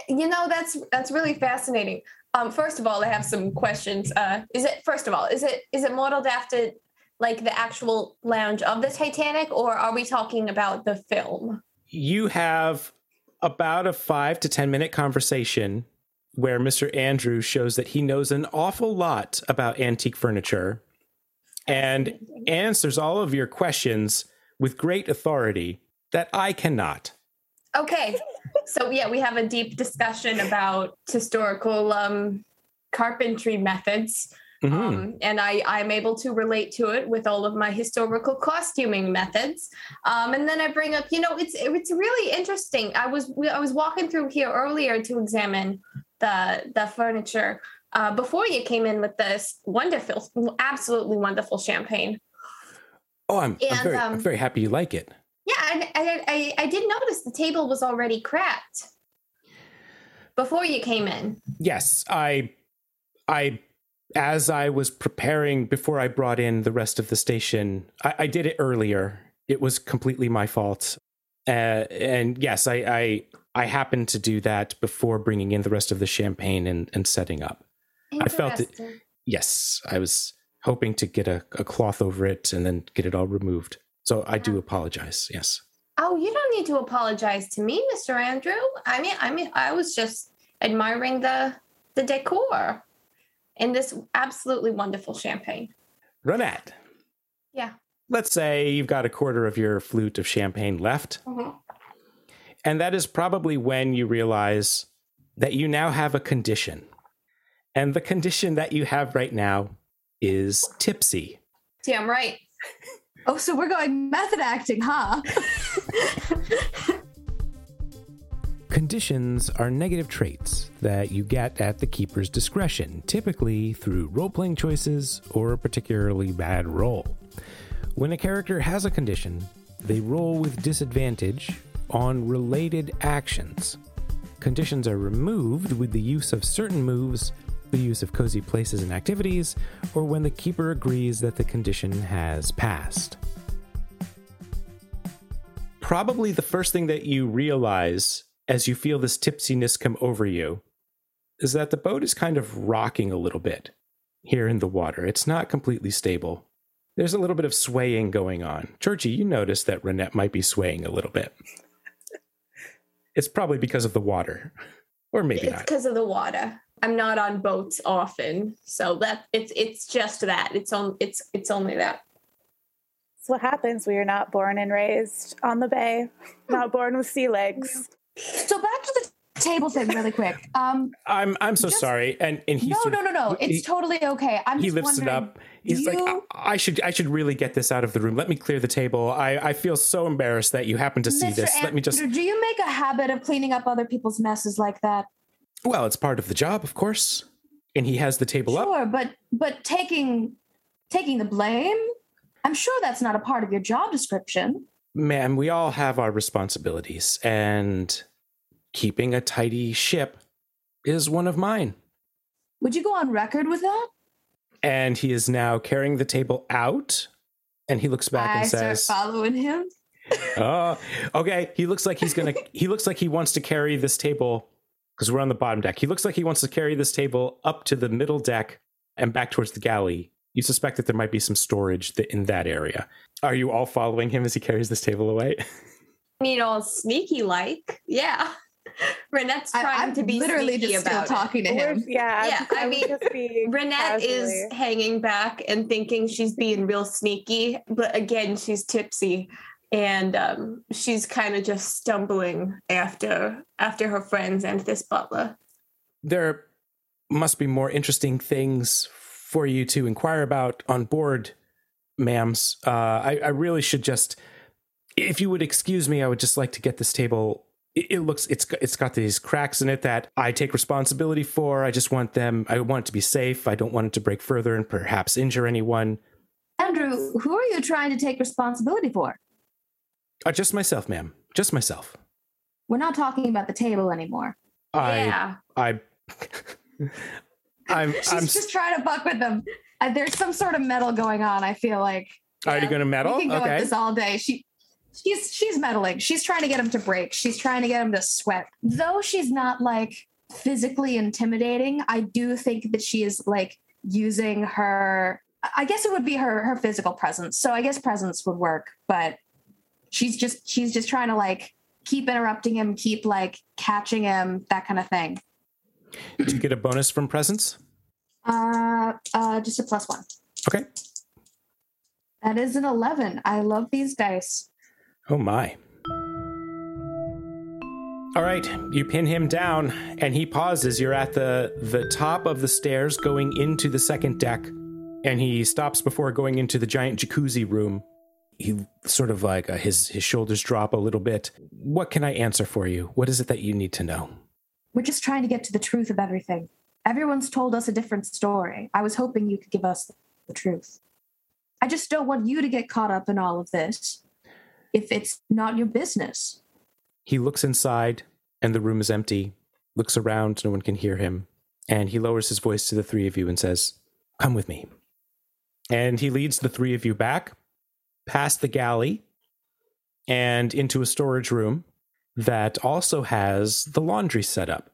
S2: You know, that's that's really fascinating. Um, first of all, I have some questions. Uh, is it first of all, is it is it modeled after like the actual lounge of the Titanic, or are we talking about the film?
S1: You have about a five to ten minute conversation where Mr. Andrew shows that he knows an awful lot about antique furniture and answers all of your questions with great authority that I cannot.
S2: Okay. So yeah, we have a deep discussion about historical um, carpentry methods. Mm-hmm. Um, and I, I'm able to relate to it with all of my historical costuming methods. Um, and then I bring up, you know, it's it's really interesting. I was I was walking through here earlier to examine the the furniture uh, before you came in with this wonderful, absolutely wonderful champagne.
S1: Oh, I'm, and, I'm, very, um, I'm very happy you like it.
S2: Yeah, I, I, I did notice the table was already cracked before you came in.
S1: Yes, I, I, as I was preparing before I brought in the rest of the station, I, I did it earlier. It was completely my fault. Uh, and yes, I, I, I happened to do that before bringing in the rest of the champagne and, and setting up. I felt it. Yes, I was hoping to get a, a cloth over it and then get it all removed. So I do apologize. Yes.
S2: Oh, you don't need to apologize to me, Mr. Andrew. I mean, I mean, I was just admiring the the decor in this absolutely wonderful champagne.
S1: Renette.
S2: Yeah.
S1: Let's say you've got a quarter of your flute of champagne left. Mm-hmm. And that is probably when you realize that you now have a condition. And the condition that you have right now is tipsy.
S2: Damn right.
S5: Oh, so we're going method acting, huh?
S1: Conditions are negative traits that you get at the keeper's discretion, typically through role playing choices or a particularly bad roll. When a character has a condition, they roll with disadvantage on related actions. Conditions are removed with the use of certain moves the use of cozy places and activities, or when the keeper agrees that the condition has passed. Probably the first thing that you realize as you feel this tipsiness come over you is that the boat is kind of rocking a little bit here in the water. It's not completely stable. There's a little bit of swaying going on. Georgie, you notice that Renette might be swaying a little bit. it's probably because of the water. Or maybe
S2: it's
S1: not.
S2: because of the water. I'm not on boats often, so that it's it's just that. It's on it's it's only that.
S3: It's what happens when you're not born and raised on the bay, not born with sea legs.
S5: So back to the
S4: table thing really quick. Um,
S1: I'm I'm so
S4: Just-
S1: sorry. And and he
S4: no,
S1: sort
S4: no,
S1: of-
S4: no, no. It's
S1: he-
S4: totally okay. I'm
S1: he
S4: just
S1: lifts it up. He's like, I, I should I should really get this out of the room. Let me clear the table. I, I feel so embarrassed that you happen to see
S4: Mr.
S1: this. Let me just
S4: Do you make a habit of cleaning up other people's messes like that?
S1: Well, it's part of the job, of course. And he has the table up.
S4: Sure, but but taking taking the blame. I'm sure that's not a part of your job description.
S1: Ma'am, we all have our responsibilities, and keeping a tidy ship is one of mine.
S4: Would you go on record with that?
S1: And he is now carrying the table out, and he looks back
S4: I
S1: and says,
S4: following him.
S1: "Oh, okay." He looks like he's gonna. he looks like he wants to carry this table because we're on the bottom deck. He looks like he wants to carry this table up to the middle deck and back towards the galley. You suspect that there might be some storage th- in that area. Are you all following him as he carries this table away?
S2: You know, sneaky like. Yeah. Renette's trying
S4: I'm
S2: to be
S4: literally
S2: sneaky
S4: just still
S2: about it.
S4: talking to
S3: We're-
S4: him.
S3: yeah,
S2: Yeah, I
S3: would
S2: mean,
S3: just be
S2: Renette is hanging back and thinking she's being real sneaky, but again, she's tipsy and um, she's kind of just stumbling after after her friends and this butler.
S1: there must be more interesting things for you to inquire about on board, ma'ams. Uh, I, I really should just, if you would excuse me, I would just like to get this table. It, it looks it's it's got these cracks in it that I take responsibility for. I just want them. I want it to be safe. I don't want it to break further and perhaps injure anyone.
S4: Andrew, who are you trying to take responsibility for?
S1: Uh, just myself, ma'am. Just myself.
S4: We're not talking about the table anymore.
S1: I
S2: yeah.
S1: I. I'm
S4: She's
S1: I'm
S4: just trying to buck with them. Uh, there's some sort of metal going on. I feel like
S1: Are you going to meddle.
S4: we can go
S1: okay.
S4: at this all day. She, she's she's meddling. She's trying to get him to break. She's trying to get him to sweat. Though she's not like physically intimidating, I do think that she is like using her. I guess it would be her her physical presence. So I guess presence would work, but she's just she's just trying to like keep interrupting him, keep like catching him, that kind of thing.
S1: Do you get a bonus from presence?
S4: Uh, uh, just a plus one.
S1: Okay.
S4: That is an eleven. I love these dice.
S1: Oh my. All right, you pin him down and he pauses. You're at the the top of the stairs going into the second deck and he stops before going into the giant jacuzzi room. He sort of like uh, his his shoulders drop a little bit. What can I answer for you? What is it that you need to know?
S4: We're just trying to get to the truth of everything. Everyone's told us a different story. I was hoping you could give us the truth. I just don't want you to get caught up in all of this if it's not your business.
S1: He looks inside and the room is empty. Looks around, no one can hear him. And he lowers his voice to the three of you and says, Come with me. And he leads the three of you back past the galley and into a storage room that also has the laundry set up.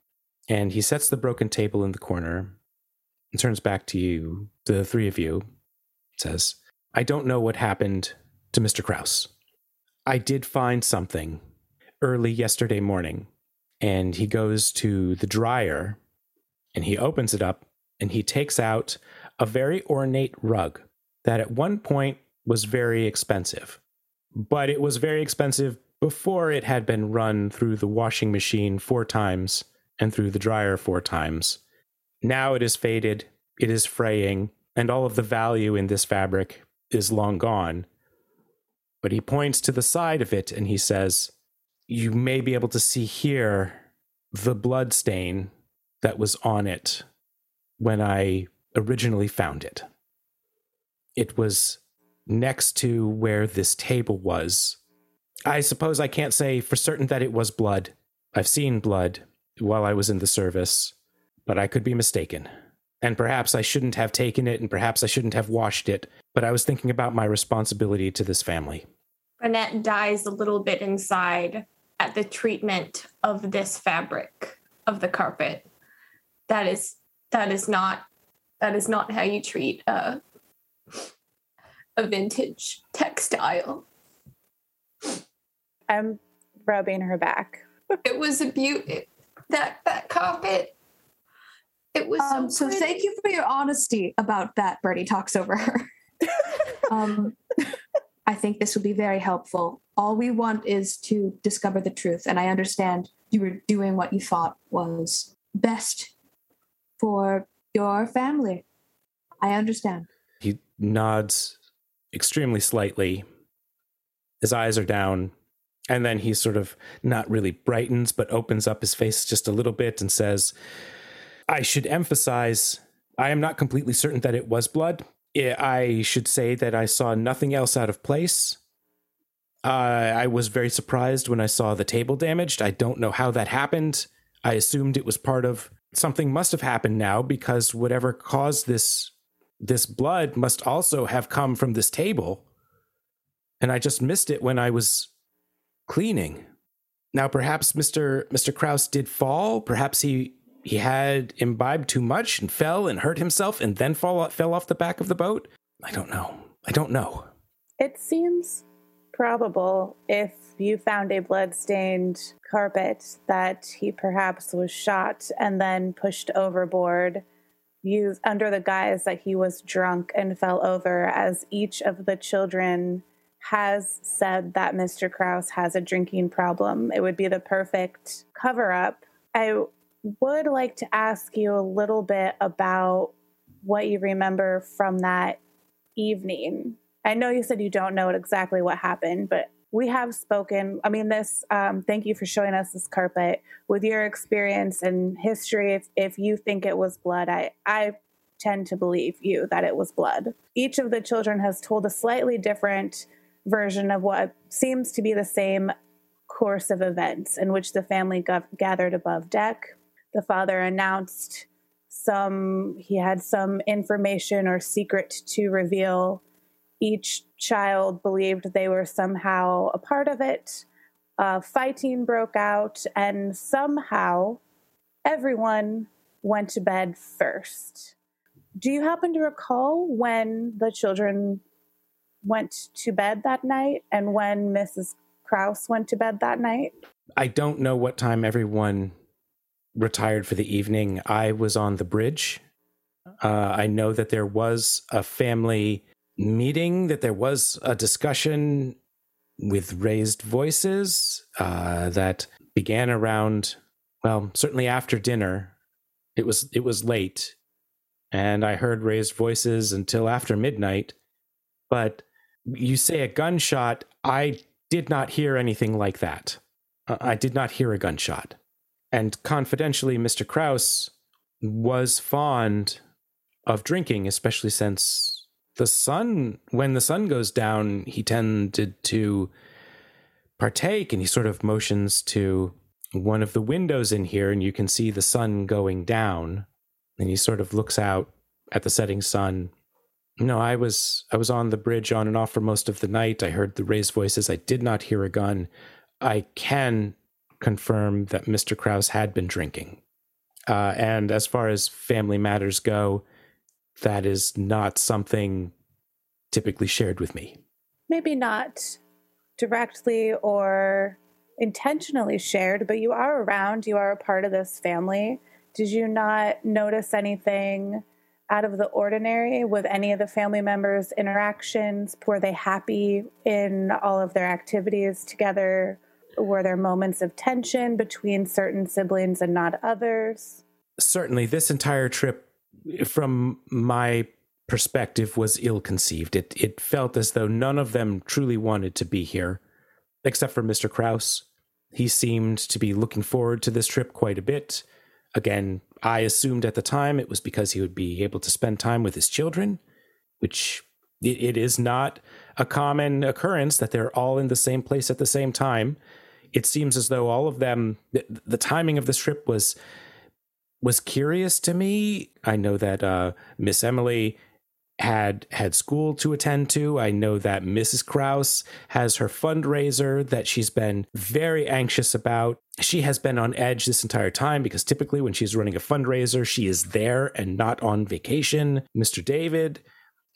S1: And he sets the broken table in the corner and turns back to you, the three of you, says, I don't know what happened to Mr. Kraus. I did find something early yesterday morning. And he goes to the dryer and he opens it up and he takes out a very ornate rug that at one point was very expensive. But it was very expensive before it had been run through the washing machine four times and through the dryer four times. Now it is faded, it is fraying, and all of the value in this fabric is long gone. But he points to the side of it and he says, You may be able to see here the blood stain that was on it when I originally found it. It was next to where this table was. I suppose I can't say for certain that it was blood. I've seen blood while I was in the service, but I could be mistaken. And perhaps I shouldn't have taken it, and perhaps I shouldn't have washed it, but I was thinking about my responsibility to this family.
S2: Renette dies a little bit inside at the treatment of this fabric of the carpet. That is that is not that is not how you treat a a vintage textile.
S3: I'm rubbing her back.
S2: It was a beauty. That that carpet. It was
S4: Um,
S2: so,
S4: so thank you for your honesty about that. Bertie talks over her. um, I think this will be very helpful.
S5: all we want is to discover the truth. And I understand you were doing what you thought was best for your family. I understand.
S1: He nods extremely slightly. His eyes are down. And then he sort of not really brightens, but opens up his face just a little bit and says, I should emphasize I am not completely certain that it was blood. I should say that I saw nothing else out of place. Uh, I was very surprised when I saw the table damaged. I don't know how that happened. I assumed it was part of something must have happened now because whatever caused this this blood must also have come from this table. And I just missed it when I was cleaning. Now perhaps Mr. Mr. Kraus did fall, perhaps he he had imbibed too much and fell and hurt himself and then fall fell off the back of the boat. I don't know. I don't know.
S3: It seems probable if you found a blood-stained carpet that he perhaps was shot and then pushed overboard used under the guise that he was drunk and fell over as each of the children has said that Mr. Kraus has a drinking problem. It would be the perfect cover up. I would like to ask you a little bit about what you remember from that evening. I know you said you don't know exactly what happened, but we have spoken. I mean, this, um, thank you for showing us this carpet. With your experience and history, if, if you think it was blood, I, I tend to believe you that it was blood. Each of the children has told a slightly different version of what seems to be the same course of events in which the family gathered above deck the father announced some he had some information or secret to reveal each child believed they were somehow a part of it. Uh, fighting broke out and somehow everyone went to bed first. Do you happen to recall when the children went to bed that night and when mrs kraus went to bed that night?
S1: I don't know what time everyone retired for the evening, I was on the bridge. Uh, I know that there was a family meeting, that there was a discussion with raised voices uh, that began around, well, certainly after dinner. It was it was late, and I heard raised voices until after midnight. But you say a gunshot. I did not hear anything like that. I did not hear a gunshot. And confidentially, Mr. Kraus was fond of drinking, especially since the sun, when the sun goes down, he tended to partake and he sort of motions to one of the windows in here and you can see the sun going down and he sort of looks out at the setting sun no i was i was on the bridge on and off for most of the night i heard the raised voices i did not hear a gun i can confirm that Mr. Kraus had been drinking. Uh, and as far as family matters go, that is not something typically shared with me.
S3: Maybe not directly or intentionally shared, but you are around, you are a part of this family. Did you not notice anything out of the ordinary with any of the family members' interactions? Were they happy in all of their activities together? Were there moments of tension between certain siblings and not others?
S1: Certainly, this entire trip, from my perspective, was ill conceived. It, it felt as though none of them truly wanted to be here, except for Mr. Kraus. He seemed to be looking forward to this trip quite a bit. Again, I assumed at the time it was because he would be able to spend time with his children, which it, is not a common occurrence that they're all in the same place at the same time it seems as though all of them the, the timing of this trip was was curious to me. I know that uh, Miss Emily had had school to attend to. I know that Mrs. Kraus has her fundraiser that she's been very anxious about. She has been on edge this entire time because typically when she's running a fundraiser, she is there and not on vacation. Mr. David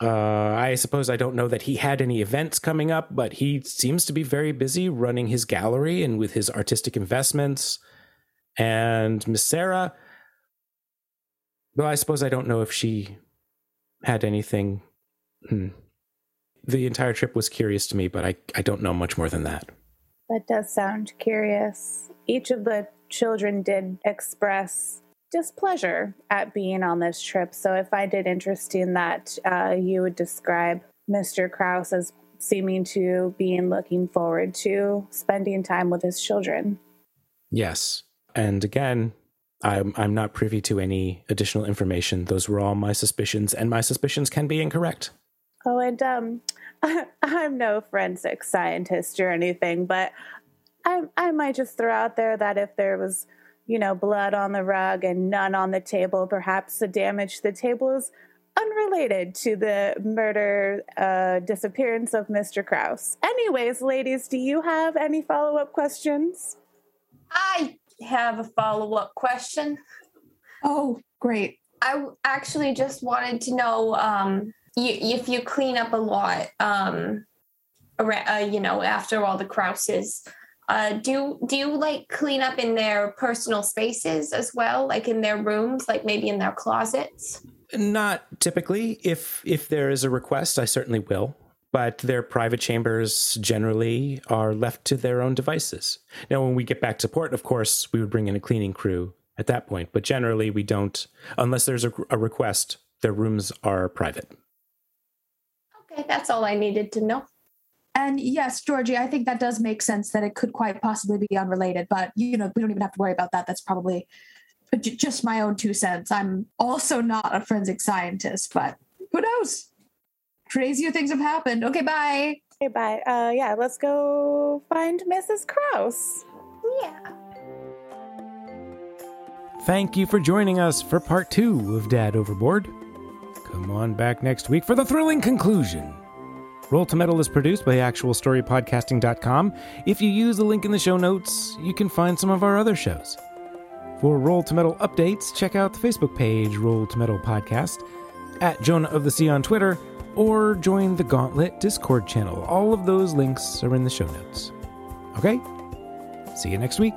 S1: uh, I suppose I don't know that he had any events coming up, but he seems to be very busy running his gallery and with his artistic investments. And Miss Sarah, well, I suppose I don't know if she had anything. Hmm. the entire trip was curious to me, but I, I don't know much more than that.
S3: That does sound curious. Each of the children did express displeasure at being on this trip. So I find it interesting that uh, you would describe Mr. Kraus as seeming to being looking forward to spending time with his children.
S1: Yes. And again, I'm, I'm not privy to any additional information. Those were all my suspicions, and my suspicions can be incorrect.
S3: Oh, and um, I'm no forensic scientist or anything, but I, I might just throw out there that if there was, you know, blood on the rug and none on the table, perhaps the damage to the table is unrelated to the murder uh, disappearance of Mr. Kraus. Anyways, ladies, do you have any follow up questions?
S2: I have a follow up question.
S5: Oh, great.
S2: I actually just wanted to know um, you, if you clean up a lot, um, around, uh, you know, after all the Krauses, uh, do do you like clean up in their personal spaces as well, like in their rooms, like maybe in their closets?
S1: Not typically. If if there is a request, I certainly will. But their private chambers generally are left to their own devices. Now, when we get back to port, of course, we would bring in a cleaning crew at that point. But generally, we don't, unless there's a, a request. Their rooms are private.
S2: Okay, that's all I needed to know.
S4: And yes, Georgie, I think that does make sense that it could quite possibly be unrelated, but you know, we don't even have to worry about that. That's probably just my own two cents. I'm also not a forensic scientist, but who knows? Crazier things have happened. Okay, bye.
S3: Okay, bye. Uh, yeah, let's go find Mrs. Kraus.
S2: Yeah.
S1: Thank you for joining us for part two of Dad Overboard. Come on back next week for the thrilling conclusion. Roll to Meddle is produced by ActualStoryPodcasting.com. If you use the link in the show notes, you can find some of our other shows. For Roll to Meddle updates, check out the Facebook page Roll to Meddle Podcast, at Jonah of the Sea on Twitter, or join the Gauntlet Discord channel. All of those links are in the show notes. Okay? See you next week.